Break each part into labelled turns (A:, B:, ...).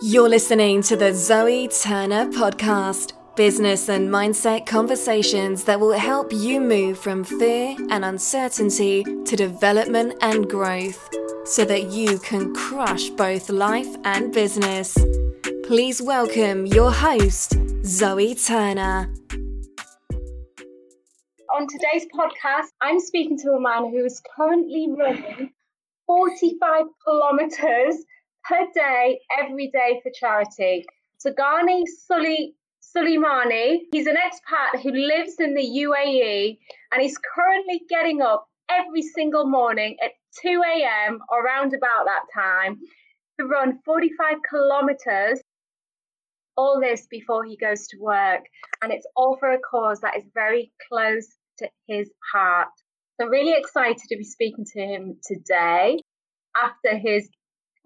A: You're listening to the Zoe Turner Podcast business and mindset conversations that will help you move from fear and uncertainty to development and growth so that you can crush both life and business. Please welcome your host, Zoe Turner.
B: On today's podcast, I'm speaking to a man who is currently running 45 kilometers per day, every day for charity. Sagani Sully Suleimani, he's an expat who lives in the UAE and he's currently getting up every single morning at 2 a.m. or around about that time to run 45 kilometers. All this before he goes to work, and it's all for a cause that is very close to his heart. So, really excited to be speaking to him today after his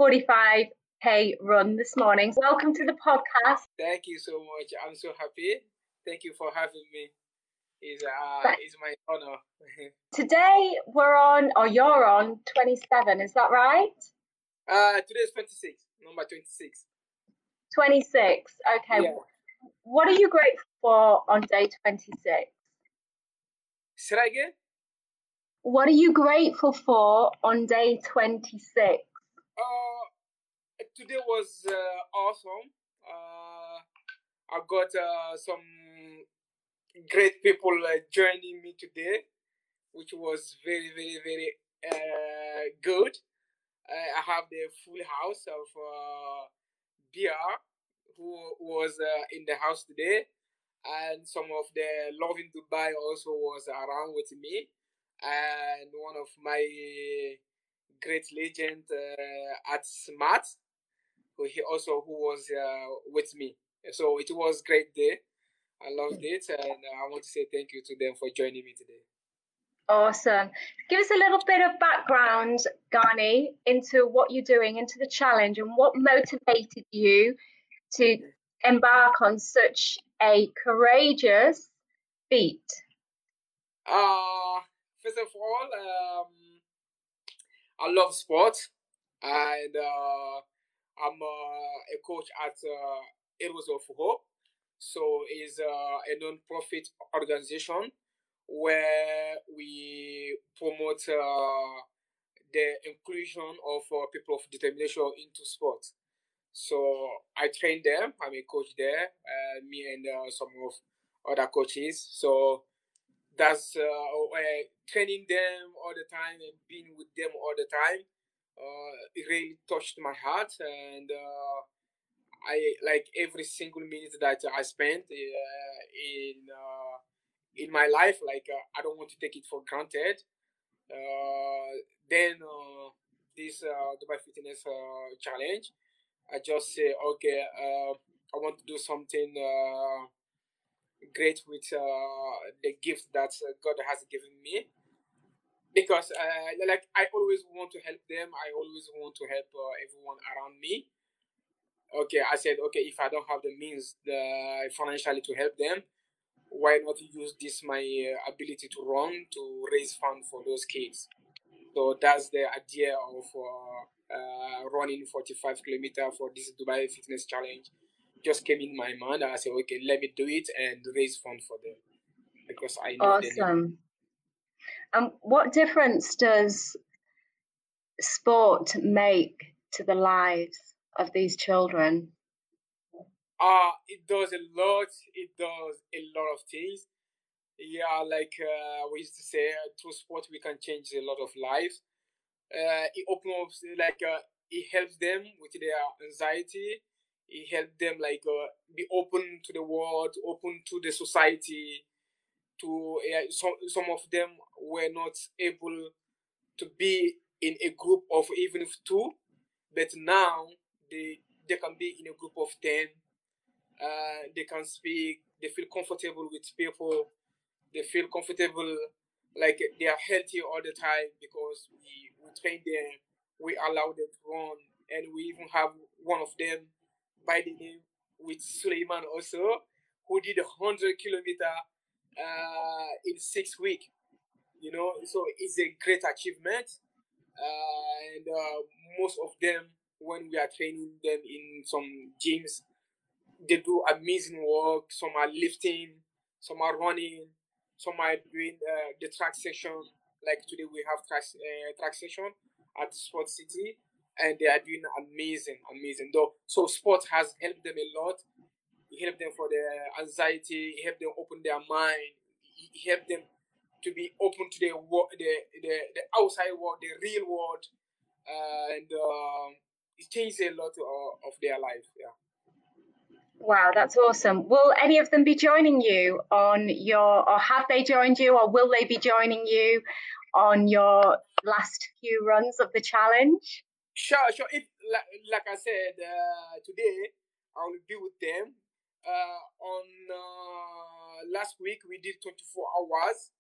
B: 45k run this morning. Welcome to the podcast.
C: Thank you so much. I'm so happy. Thank you for having me. It's, uh, it's my honor.
B: Today we're on, or you're on 27, is that right?
C: Uh, today is 26, number 26.
B: 26, okay.
C: Yeah.
B: What are you grateful for on day 26?
C: Say that again?
B: What are you grateful for on day 26?
C: Uh, today was uh, awesome. Uh, I got uh, some great people uh, joining me today, which was very, very, very uh, good. I have the full house of uh, BR who was in the house today, and some of the Loving Dubai also was around with me, and one of my great legend uh, at Smart, who he also who was uh, with me. So it was great day. I loved it, and I want to say thank you to them for joining me today.
B: Awesome. Give us a little bit of background, Ghani, into what you're doing, into the challenge, and what motivated you to embark on such a courageous feat.
C: Uh, first of all, um, I love sports, and uh, I'm uh, a coach at uh, Heroes of Hope. So it's uh, a non-profit organization where we promote uh, the inclusion of uh, people of determination into sports. So I train them. I'm a coach there. Me and some of other coaches. So that's uh, uh, training them all the time and being with them all the time. Uh, it really touched my heart, and uh, I like every single minute that I spent uh, in uh, in my life. Like I don't want to take it for granted. Then this Dubai Fitness Challenge, I just say, okay, I want to do something great with uh, the gift that uh, God has given me. Because uh, like I always want to help them. I always want to help uh, everyone around me. Okay, I said, okay, if I don't have the means the financially to help them, why not use this my uh, ability to run to raise funds for those kids? So that's the idea of uh, running 45 kilometer for this Dubai Fitness Challenge. Just came in my mind. I said, okay, let me do it and raise funds for them because I know
B: Awesome. And what difference does sport make to the lives of these children?
C: Uh, it does a lot. It does a lot of things. Yeah, like uh, we used to say, uh, through sport we can change a lot of lives. Uh, it opens up, like uh, it helps them with their anxiety. It helps them like uh, be open to the world, open to the society. To uh, some some of them were not able to be in a group of even two, but now they they can be in a group of ten uh, they can speak, they feel comfortable with people, they feel comfortable, like they are healthy all the time because we, we train them, we allow them to run, and we even have one of them by the name with Suleiman also, who did a hundred kilometer uh, in six weeks. You know, so it's a great achievement, uh, and uh, most of them when we are training them in some gyms. They do amazing work. Some are lifting, some are running, some are doing uh, the track section. Like today we have track, uh, track session at Sport City, and they are doing amazing, amazing. Though, so sports has helped them a lot. It helped them for their anxiety. It helped them open their mind. It helped them to be open to the the the, the outside world, the real world, uh, and um, it changed a lot of, of their life. Yeah.
B: Wow, that's awesome. Will any of them be joining you on your, or have they joined you, or will they be joining you on your last few runs of the challenge?
C: Sure, sure. If like, like I said uh, today, I will be with them. Uh, on uh, last week, we did 24 hours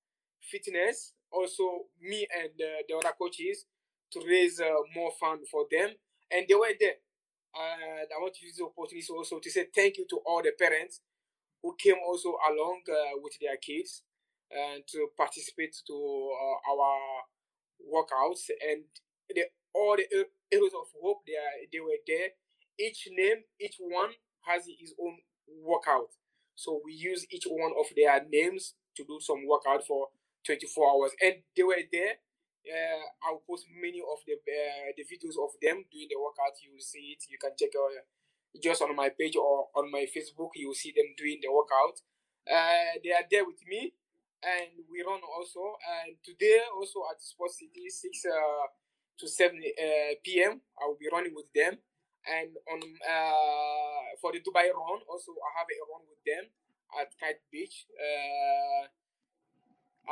C: fitness. Also, me and uh, the other coaches to raise uh, more fund for them, and they were there. And I want to use the opportunity also to say thank you to all the parents who came also along uh, with their kids and to participate to uh, our workouts and the, all the heroes of hope they are, they were there each name each one has his own workout so we use each one of their names to do some workout for 24 hours and they were there uh, I'll post many of the uh, the videos of them doing the workout. You will see it. You can check uh, just on my page or on my Facebook. You will see them doing the workout. Uh, they are there with me, and we run also. And today also at Sport City, six uh, to seven uh, p.m. I will be running with them. And on uh, for the Dubai run, also I have a run with them at Kite Beach. Uh,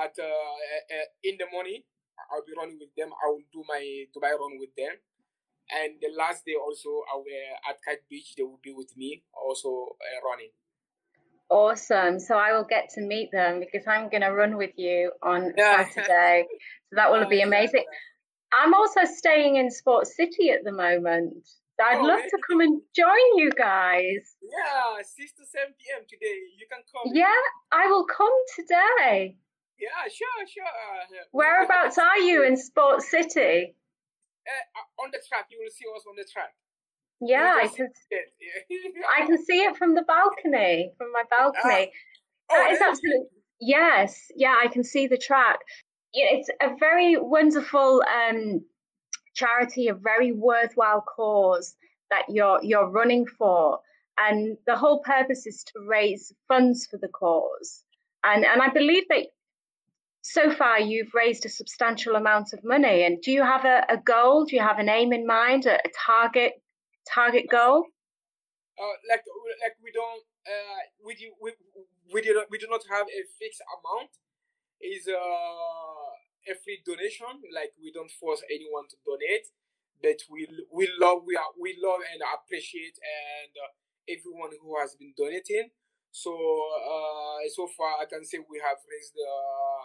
C: at uh, uh, in the morning I'll be running with them. I will do my Dubai run with them. And the last day also, I will, uh, at Kite Beach, they will be with me also uh, running.
B: Awesome. So I will get to meet them because I'm going to run with you on Saturday. so that will be amazing. I'm also staying in Sports City at the moment. I'd oh, love to come and join you guys.
C: Yeah, 6 to 7 p.m. today. You can come.
B: Yeah, I will come today.
C: Yeah, sure, sure.
B: Whereabouts are you in Sports City?
C: Uh, on the track, you will see us on the track.
B: Yeah, I can. I can see it from the balcony, from my balcony. Uh, oh, that is absolutely yes. Yeah, I can see the track. It's a very wonderful um, charity, a very worthwhile cause that you're you're running for, and the whole purpose is to raise funds for the cause. And and I believe that so far you've raised a substantial amount of money. And do you have a, a goal? Do you have an aim in mind a, a target target goal?
C: Uh, like like we don't uh, we, do, we, we, do not, we do not have a fixed amount is uh, a free donation. Like we don't force anyone to donate but we we love we are we love and appreciate and uh, everyone who has been donating. So uh, so far i can say we have raised uh,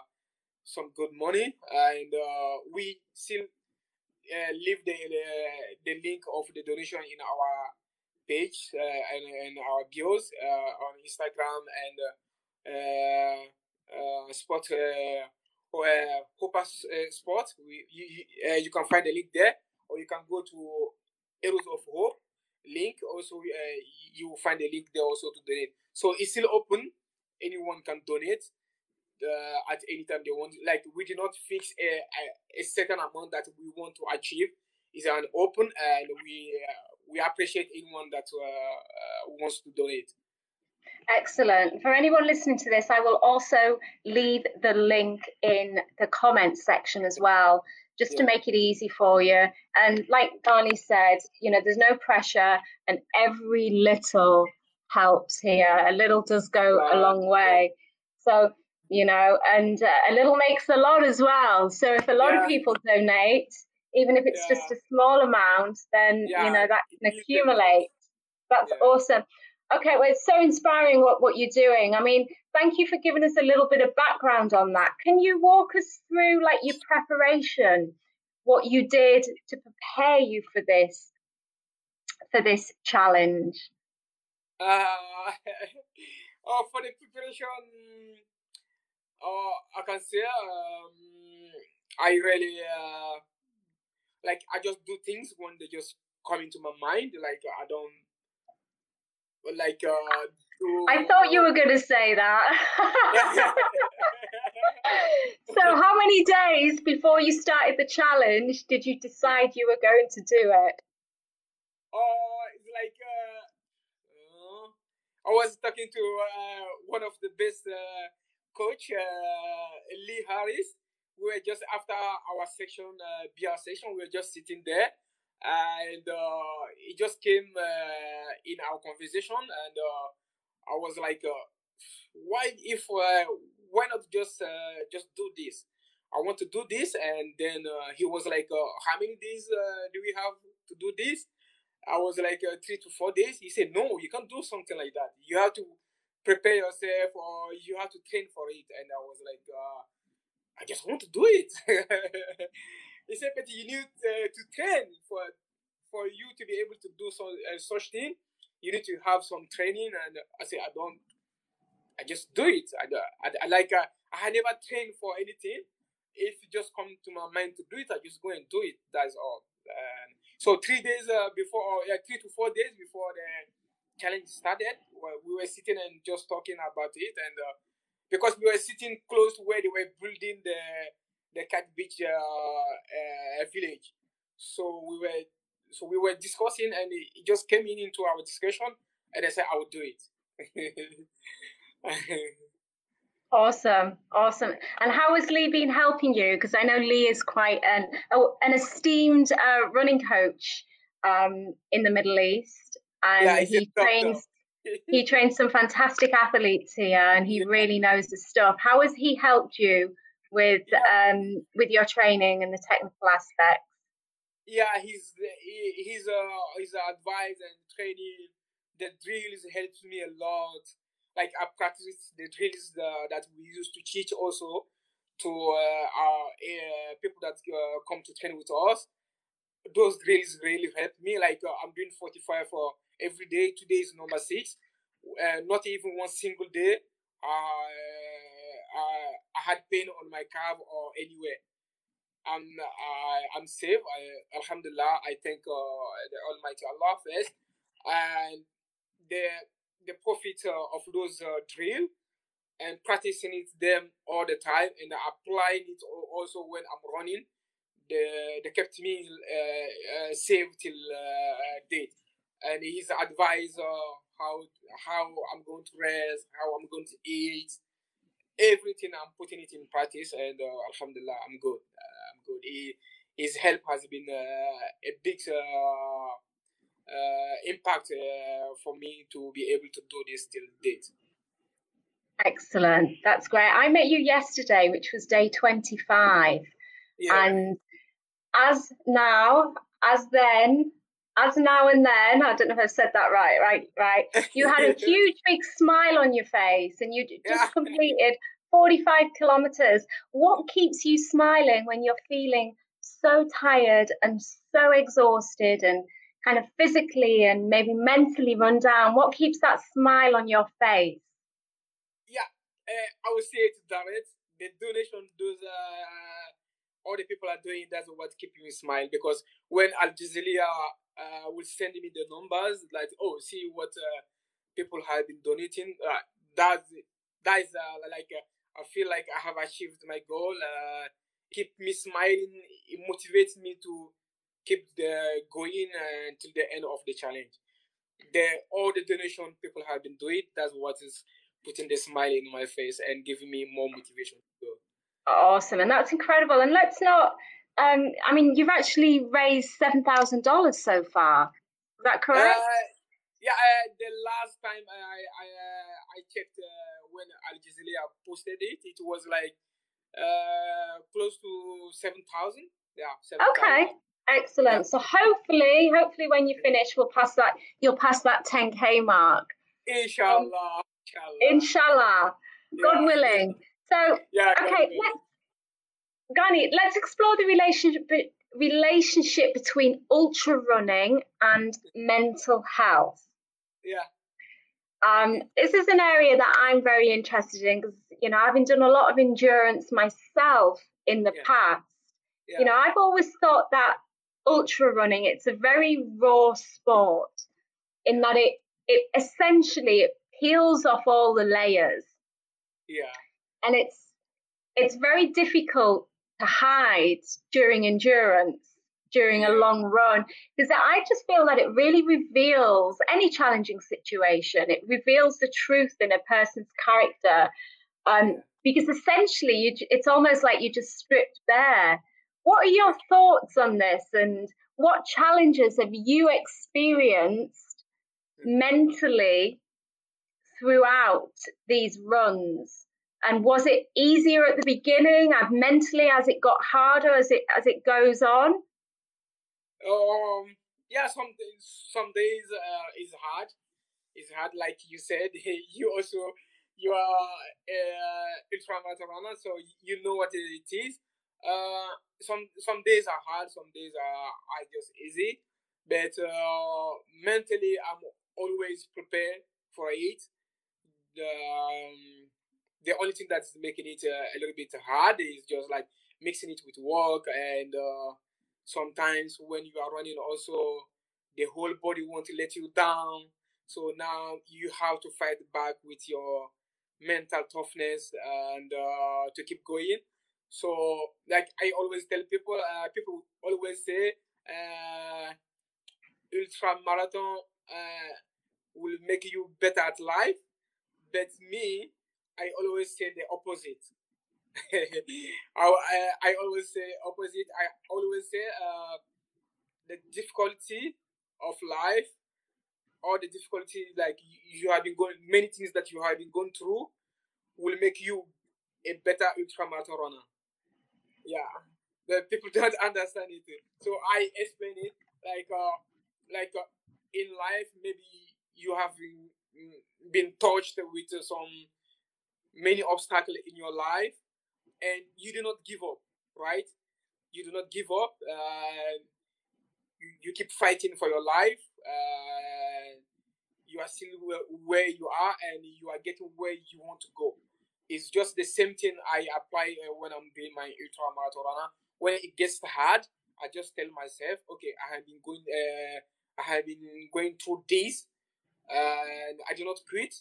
C: some good money, and uh, we still uh, leave the, the, the link of the donation in our page uh, and, and our bios uh, on Instagram and uh, uh, Sport uh, or uh, Sport. We, you, you can find the link there, or you can go to Heroes of Hope link. Also, you will find the link there also to donate. So it's still open. Anyone can donate uh, at any time they want. Like we do not fix a, a, a, certain amount that we want to achieve. It's an open, and we uh, we appreciate anyone that uh, uh, wants to donate.
B: Excellent. For anyone listening to this, I will also leave the link in the comments section as well, just yeah. to make it easy for you. And like Ghani said, you know, there's no pressure, and every little helps here. A little does go a long way. So you know, and uh, a little makes a lot as well. So if a lot yeah. of people donate, even if it's yeah. just a small amount, then you know that can accumulate. That's awesome. Okay, well, it's so inspiring what, what you're doing. I mean, thank you for giving us a little bit of background on that. Can you walk us through like your preparation, what you did to prepare you for this for this challenge?
C: Uh, oh, for the preparation, uh, I can say um, I really uh, like I just do things when they just come into my mind. Like I don't like. Uh,
B: do, I thought you were going to say that. so, how many days before you started the challenge did you decide you were going to do it?
C: Oh, it's like uh, uh, I was talking to uh, one of the best uh, coach, uh, Lee Harris. We were just after our section, uh, BR section, we were just sitting there, and uh, it just came uh, in our conversation, and uh, I was like, uh, why if uh, why not just uh, just do this? I want to do this, and then he was like, how many days do we have to do this? I was like three to four days. He said, no, you can't do something like that. You have to prepare yourself, or you have to train for it. And I was like, I just want to do it. he said, but you need uh, to train for for you to be able to do so, uh, such thing you need to have some training. And I say, I don't, I just do it. I, I, I like, uh, I never trained for anything. If you just come to my mind to do it, I just go and do it. That's all. And so three days uh, before, or three to four days before the challenge started, we were sitting and just talking about it. And uh, because we were sitting close to where they were building the the Kite Beach uh, uh, village, so we were so we were discussing and it just came in into our discussion and I said I would do it.
B: awesome, awesome. And how has Lee been helping you? Because I know Lee is quite an oh, an esteemed uh, running coach um, in the Middle East, and yeah, he trains. he trains some fantastic athletes here, and he really knows the stuff. How has he helped you with um, with your training and the technical aspects?
C: yeah, he's he's his uh his advice and training, the drills helps me a lot. Like I practice the drills uh, that we used to teach also to uh, our uh, people that uh, come to train with us. Those drills really help me. Like uh, I'm doing 45 for every day. Today is number six. Not even one single day. Uh, uh, I had pain on my calf or anywhere. I'm I, I'm safe. I, Alhamdulillah. I thank uh, the Almighty Allah first, and the the profit uh, of those uh, drill and practicing it them all the time and applying it also when I'm running. The they kept me uh, uh, safe till uh, date, and his advice uh, how how I'm going to rest, how I'm going to eat, everything I'm putting it in practice, and uh, Alhamdulillah, I'm good. Uh, I'm good. He, his help has been uh, a big uh, uh, impact for me to be able to do this till date.
B: Excellent. That's great. I met you yesterday, which was day 25. Yeah. And as now, as then, as now and then, I don't know if I've said that right, right, right. You had a huge big smile on your face and you just completed 45 kilometers. What keeps you smiling when you're feeling so tired and so exhausted and kind of physically and maybe mentally run down? What keeps that smile on your face?
C: Yeah, uh, I would say it's direct. The donation, those uh, all the people are doing, that's what keeps me smile because when Al Jazeera uh, will send me the numbers, like, oh, see what uh, people have been donating, uh, that's, that is uh, like, uh, I feel like I have achieved my goal. Uh, keep me smiling. It motivates me to keep the going until the end of the challenge. The all the donation people have been doing. That's what is putting the smile in my face and giving me more motivation to go.
B: Awesome, and that's incredible. And let's not. Um, I mean, you've actually raised seven thousand dollars so far. Is that correct? Uh,
C: yeah, uh, the last time I I uh, I checked uh, when Al Jazeera posted it, it was like uh, close to seven thousand. Yeah. 7,
B: okay. 000. Excellent. Yeah. So hopefully, hopefully, when you finish, we'll pass that. You'll pass that 10k mark.
C: Inshallah.
B: Um, inshallah. Inshallah. God yeah. willing. So yeah, okay. Let's, Ghani, let's explore the relationship relationship between ultra running and mental health.
C: Yeah.
B: Um, this is an area that I'm very interested in because you know I've been done a lot of endurance myself in the yeah. past. Yeah. You know, I've always thought that ultra running, it's a very raw sport in that it it essentially it peels off all the layers.
C: Yeah.
B: And it's it's very difficult to hide during endurance during a long run because I just feel that it really reveals any challenging situation. It reveals the truth in a person's character. Um, because essentially, you, it's almost like you just stripped bare. What are your thoughts on this, and what challenges have you experienced mentally throughout these runs? And was it easier at the beginning, and mentally as it got harder as it as it goes on?
C: Um, yeah, some some days uh, is hard. It's hard, like you said. You also you are uh, ultra so you know what it is. Uh, some some days are hard, some days are are just easy. But uh, mentally, I'm always prepared for it. Um, the only thing that's making it uh, a little bit hard is just like mixing it with work and uh, sometimes when you are running also the whole body won't let you down. So now you have to fight back with your mental toughness and uh, to keep going. So like i always tell people uh, people always say uh, ultra marathon uh, will make you better at life. But me i always say the opposite I, I, always say opposite. I always say uh, the difficulty of life or the difficulty like you have been going many things that you have been going through will make you a better ultramarathon runner. Yeah, the people don't understand it. So I explain it like uh, like uh, in life maybe you have been been touched with some many obstacles in your life and you do not give up, right? You do not give up. Uh, you, you keep fighting for your life. Uh, you are still where, where, you are, and you are getting where you want to go. It's just the same thing I apply uh, when I'm doing my ultra marathon runner. When it gets hard, I just tell myself, okay, I have been going, uh, I have been going through this, and I do not quit.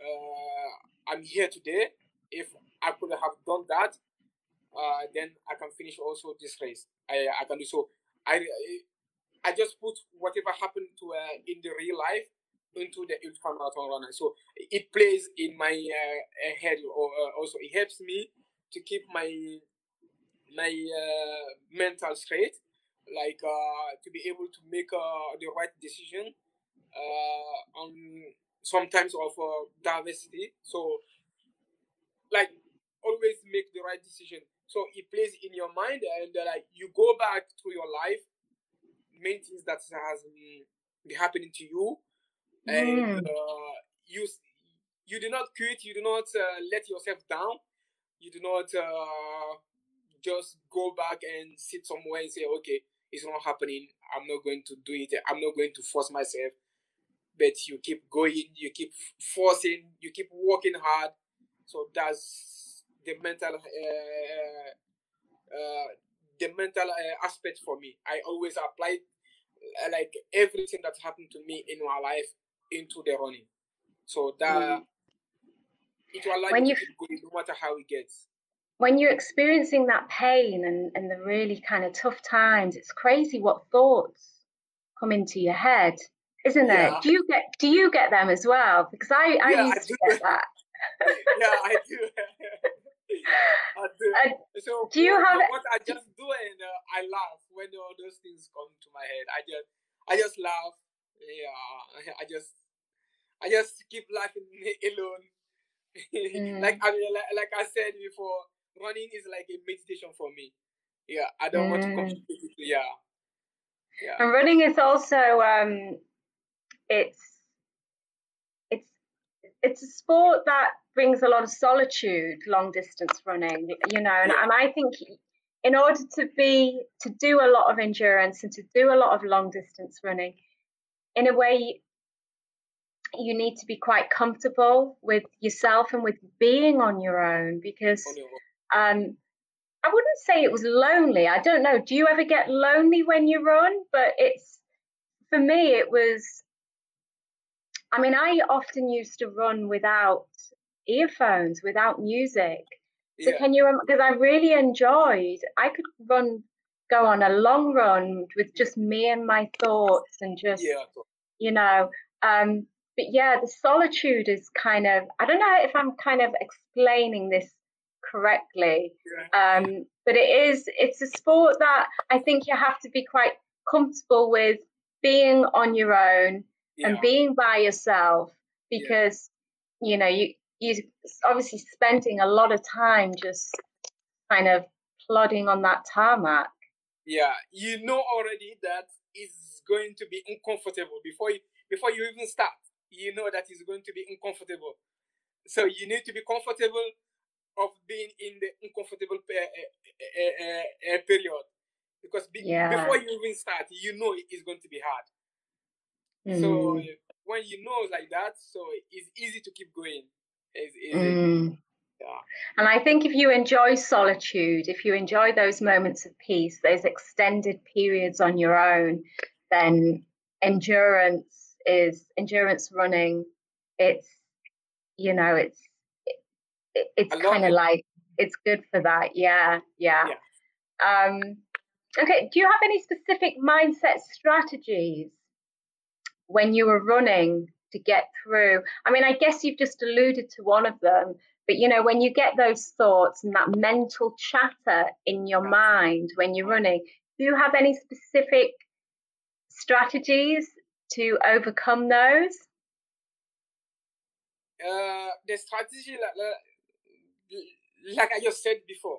C: Uh, I'm here today. If I could have done that, uh, then I can finish also this race. I, I can do so. I I just put whatever happened to uh, in the real life into the ultra marathon runner. So it plays in my uh, head, or uh, also it helps me to keep my my uh, mental straight, like uh, to be able to make uh, the right decision on sometimes of diversity. So like always make the right decision. So it plays in your mind, and uh, like you go back to your life, many things that has been, been happening to you, and mm. uh, you you do not quit. You do not uh, let yourself down. You do not uh, just go back and sit somewhere and say, "Okay, it's not happening. I'm not going to do it. I'm not going to force myself." But you keep going. You keep forcing. You keep working hard. So that's the mental uh, uh, the mental uh, aspect for me. I always apply uh, like everything that happened to me in my life into the running. So that mm. it will allow when you keep going no matter how it gets.
B: When you're experiencing that pain and, and the really kind of tough times, it's crazy what thoughts come into your head, isn't yeah. it? Do you get do you get them as well? Because I, I yeah, used I to get that.
C: yeah, I do. and so
B: do you
C: what,
B: have
C: what I just do and uh, I laugh when all those things come to my head. I just I just laugh. Yeah, I just I just keep laughing alone. mm. like I like, like I said before, running is like a meditation for me. Yeah, I don't mm. want to complicate it. Yeah.
B: Yeah. And running is also um it's it's it's a sport that brings a lot of solitude, long distance running, you know, and, and I think in order to be to do a lot of endurance and to do a lot of long distance running, in a way you need to be quite comfortable with yourself and with being on your own because um, I wouldn't say it was lonely. I don't know. Do you ever get lonely when you run? But it's for me, it was. I mean, I often used to run without earphones, without music. So
C: Yeah.
B: can you? Because I really enjoyed. I could run, go on a long run with just me and my thoughts, and just
C: Yeah.
B: you know. Um, but yeah, the solitude is kind of. I don't know if I'm kind of explaining this correctly.
C: Yeah.
B: Um, but it is. It's a sport that I think you have to be quite comfortable with being on your own and being by yourself
C: Yeah.
B: because you know you you obviously spending a lot of time just kind of plodding on that tarmac.
C: Yeah. You know already that it's going to be uncomfortable before you before you even start. You know that it's going to be uncomfortable. So you need to be comfortable of being in the uncomfortable uh, uh, uh, period because be-
B: Yeah.
C: before you even start, you know it is going to be hard. So
B: Mm,
C: when you know like that, so it's easy to keep going. It's easy.
B: mm.
C: Yeah.
B: And I think if you enjoy solitude, if you enjoy those moments of peace, those extended periods on your own, then endurance is endurance running. It's you know, it's it, it's kind of
C: it.
B: like it's good for that. Yeah, yeah. Um, okay. Do you have any specific mindset strategies when you were running to get through? I mean, I guess you've just alluded to one of them, but you know, when you get those thoughts and that mental chatter in your mind when you're running, do you have any specific strategies to overcome those?
C: Uh, the strategy, like, like, like I just said before,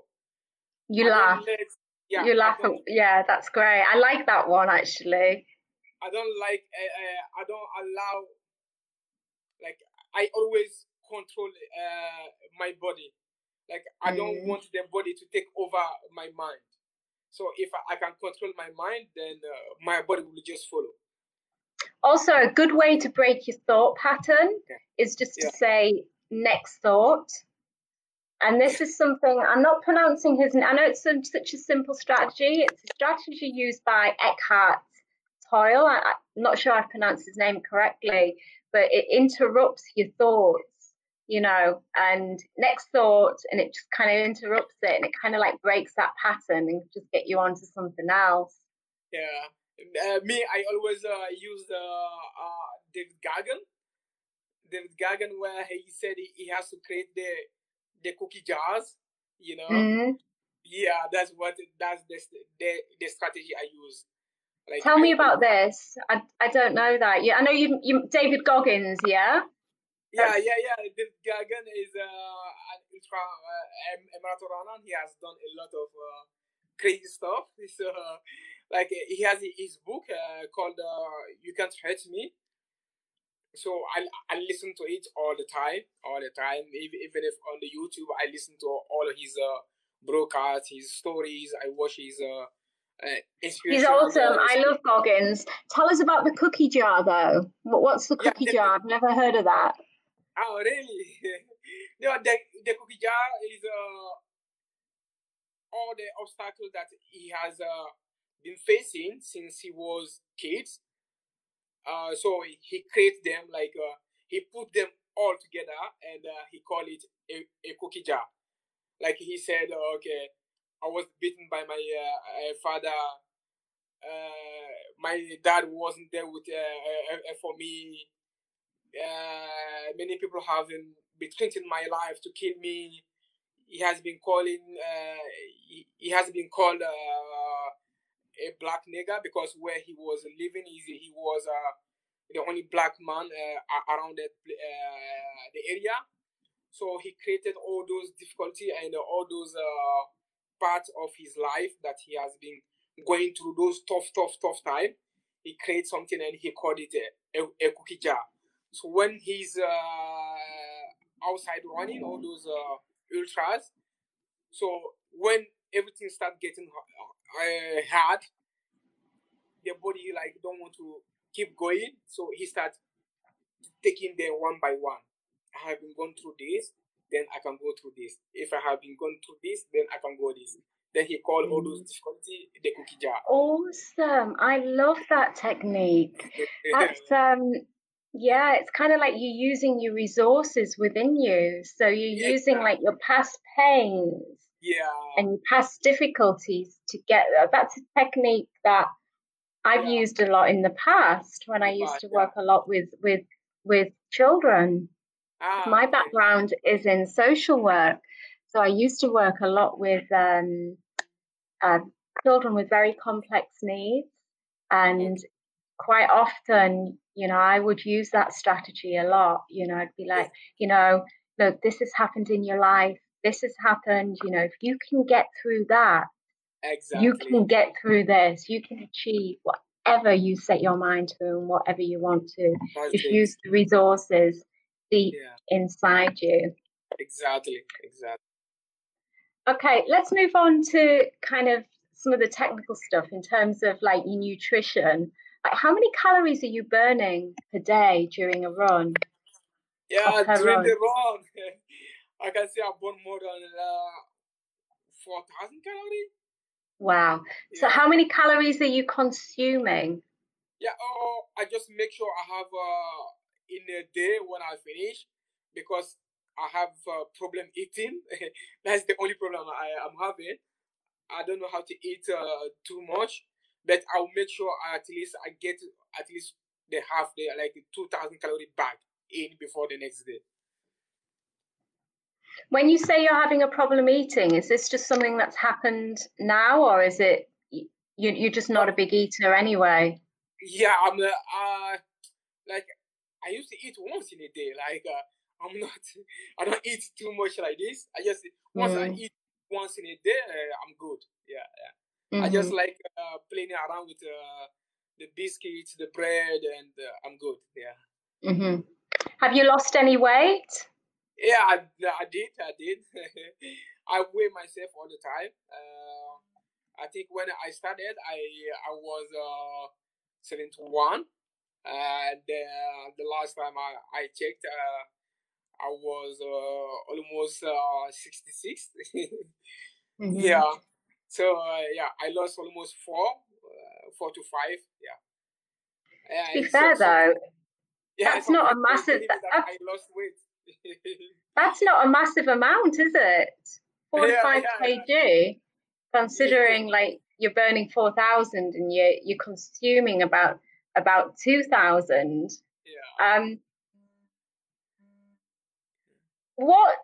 B: You
C: I
B: laugh.
C: let- yeah,
B: you laugh. At, yeah, that's great. I like that one actually.
C: I don't like uh, uh, I don't allow like I always control uh, my body. Like I don't
B: Mm.
C: want the body to take over my mind. So if I, can control my mind, then uh, my body will just follow.
B: Also, a good way to break your thought pattern
C: Okay.
B: is just to
C: Yeah.
B: say next thought. And this is something I'm not pronouncing his. Name. I know it's such a simple strategy. It's a strategy used by Eckhart Toyle. I, I'm not sure I've pronounced his name correctly, but it interrupts your thoughts. You know, and next thought, and it just kind of interrupts it, and it kind of like breaks that pattern and just get you onto something else.
C: Yeah. Uh, me, I always uh, use uh, uh, David Gagan. David Gagan, where he said he, he has to create the the cookie jars. You know.
B: Mhm.
C: Yeah, that's what that's the the, the strategy I use. Like
B: Tell me about this. I, I don't know that. Yeah, I know you. You David Goggins. Yeah.
C: Yeah, yeah, yeah. David Gagan is uh, an ultra uh, marathon runner. He has done a lot of uh, crazy stuff. He's uh, like he has his book uh, called uh, "You Can't Hurt Me." So I I listen to it all the time, all the time. Even even if on the YouTube I listen to all of his uh, broadcasts, his stories. I watch his uh,
B: He's awesome. I love Goggins. Tell us about the cookie jar, though. What's the
C: Yeah,
B: cookie
C: the-
B: jar? I've never heard of that.
C: Oh, really? no, the, the cookie jar is uh, all the obstacles that he has uh, been facing since he was kids. Uh, so he creates them like uh, he put them all together and uh, he called it a, a cookie jar. Like he said, uh, okay, I was beaten by my uh, uh, father. Uh, my dad wasn't there with uh, uh, uh, for me many people have been, threatening my life to kill me. He has been calling. He, he has been called a black nigger because where he was living, he, he was the only black man around that, the area. So he created all those difficulty and all those uh, parts of his life that he has been going through those tough, tough, tough time. He creates something and he called it a, a, a cookie jar. So when he's uh, outside running all those uh, ultras, so when everything starts getting uh, hard, the body like don't want to keep going, so he starts taking them one by one. I have been going through this. Then I can go through this. If I have been going through this, then I can go this. Then he called all those mm. difficulty the cookie jar.
B: Awesome. I love that technique. That's um yeah, it's kind of like you're using your resources within you. So you're yeah, using like your past pains
C: yeah.
B: and your past difficulties to get there. That's a technique that I've yeah. used a lot in the past when I used to work a lot with with with children. Ah, My background is in social work, so I used to work a lot with um, uh, children with very complex needs, and quite often, you know, I would use that strategy a lot. You know, I'd be like, you know, look, this has happened in your life. This has happened. You know, if you can get through that,
C: exactly.
B: you can get through this. You can achieve whatever you set your mind to and whatever you want to. Just use the resources deep yeah. inside you.
C: Exactly. Exactly.
B: Okay, let's move on to kind of some of the technical stuff in terms of like your nutrition. Like, how many calories are you burning per day during a run?
C: Yeah, during run? the run, I can say I burn more than uh, 4,000 calories.
B: Wow. Yeah. So, how many calories are you consuming?
C: Yeah, oh, I just make sure I have uh, in a day when I finish because I have a problem eating. That's the only problem I am having. I don't know how to eat uh, too much but I'll make sure at least I get at least the half day, like two thousand calorie back in before the next day.
B: When you say you're having a problem eating, is this just something that's happened now, or is it you? You're just not a big eater anyway.
C: Yeah, I'm. Uh, uh like I used to eat once in a day. Like uh, I'm not. I don't eat too much like this. I just once mm. I eat once in a day, uh, I'm good. Yeah, yeah. Mm-hmm. I just mm-hmm. like uh, playing around with uh, the biscuits, the bread, and uh, I'm good. Yeah.
B: Mm-hmm. Have you lost any weight?
C: Yeah, I, I did. I did. I weigh myself all the time. Uh, I think when I started, I I was uh, 71, and uh, the last time I, I checked, uh, I was uh, almost uh, 66. mm-hmm. Yeah, so uh, yeah, I lost almost four, uh, four to five. Yeah.
B: to be fair so, though,
C: yeah,
B: that's not a massive.
C: That I lost weight.
B: that's not a massive amount, is it? Forty-five yeah, yeah, kg, yeah. considering like you're burning four thousand and you're you're consuming about about two thousand.
C: Yeah. Um.
B: What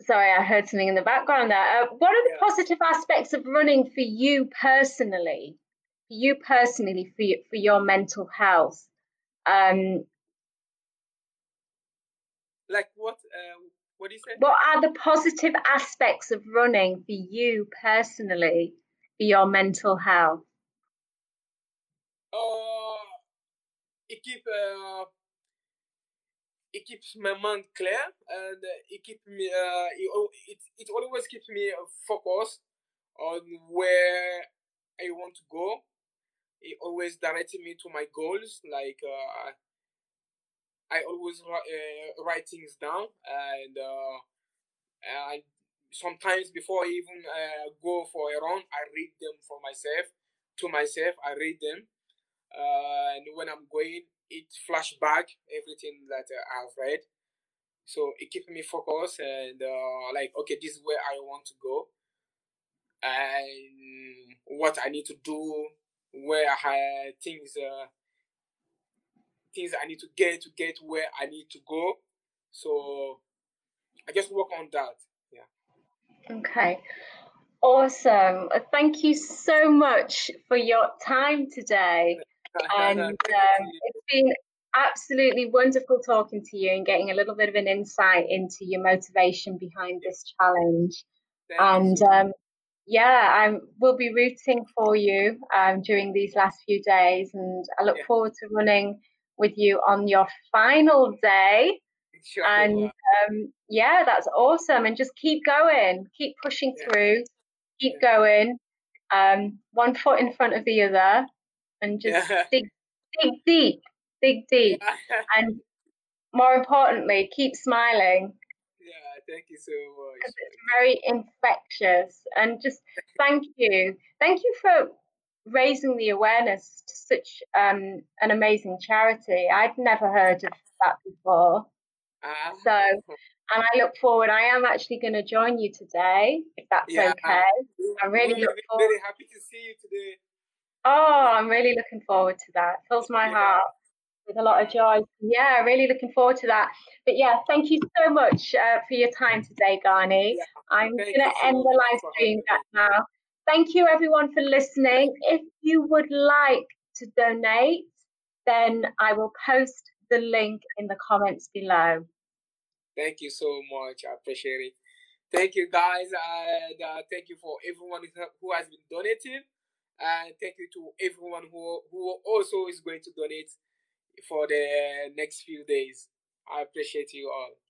B: sorry, I heard something in the background there. Uh, what are the yeah. positive aspects of running for you personally? For you personally, for you, for your mental health. Um,
C: like what? Uh, what do you say?
B: What are the positive aspects of running for you personally for your mental health?
C: Uh, it keep uh, it keeps my mind clear and it keeps me uh, it, it, always keeps me focused on where I want to go. It always directed me to my goals. Like uh, I always uh, write things down and uh, and sometimes before I even uh, go for a run, I read them for myself. To myself, I read them. Uh, and when I'm going, it flashback everything that uh, I've read. So it keeps me focused and uh, like, okay, this is where I want to go and what I need to do, where I have things, uh, things I need to get to get where I need to go. So I just work on that. Yeah.
B: Okay. Awesome. Thank you so much for your time today and um, it's been absolutely wonderful talking to you and getting a little bit of an insight into your motivation behind this challenge. and um, yeah, I will be rooting for you um, during these last few days, and I look yeah. forward to running with you on your final day.
C: Sure.
B: And um, yeah, that's awesome. And just keep going, keep pushing yeah. through, keep yeah. going. Um, one foot in front of the other, and just yeah. dig, dig deep, dig deep, and more importantly, keep smiling.
C: Yeah, thank you so much.
B: Because It's very infectious, and just thank you, thank you for raising the awareness to such um, an amazing charity. I'd never heard of that before. Uh, so, and I look forward. I am actually going to join you today, if that's yeah, okay. I'm really
C: look forward. Very happy to see you today.
B: Oh, I'm really looking forward to that. Fills my yeah. heart with a lot of joy. Yeah, really looking forward to that. But yeah, thank you so much uh, for your time today, Ghani. Yeah, I'm going to end the live stream now. Thank you everyone for listening. If you would like to donate, then I will post the link in the comments below.
C: Thank you so much. I appreciate it. Thank you guys and uh, thank you for everyone who has been donating and thank you to everyone who who also is going to donate for the next few days. I appreciate you all.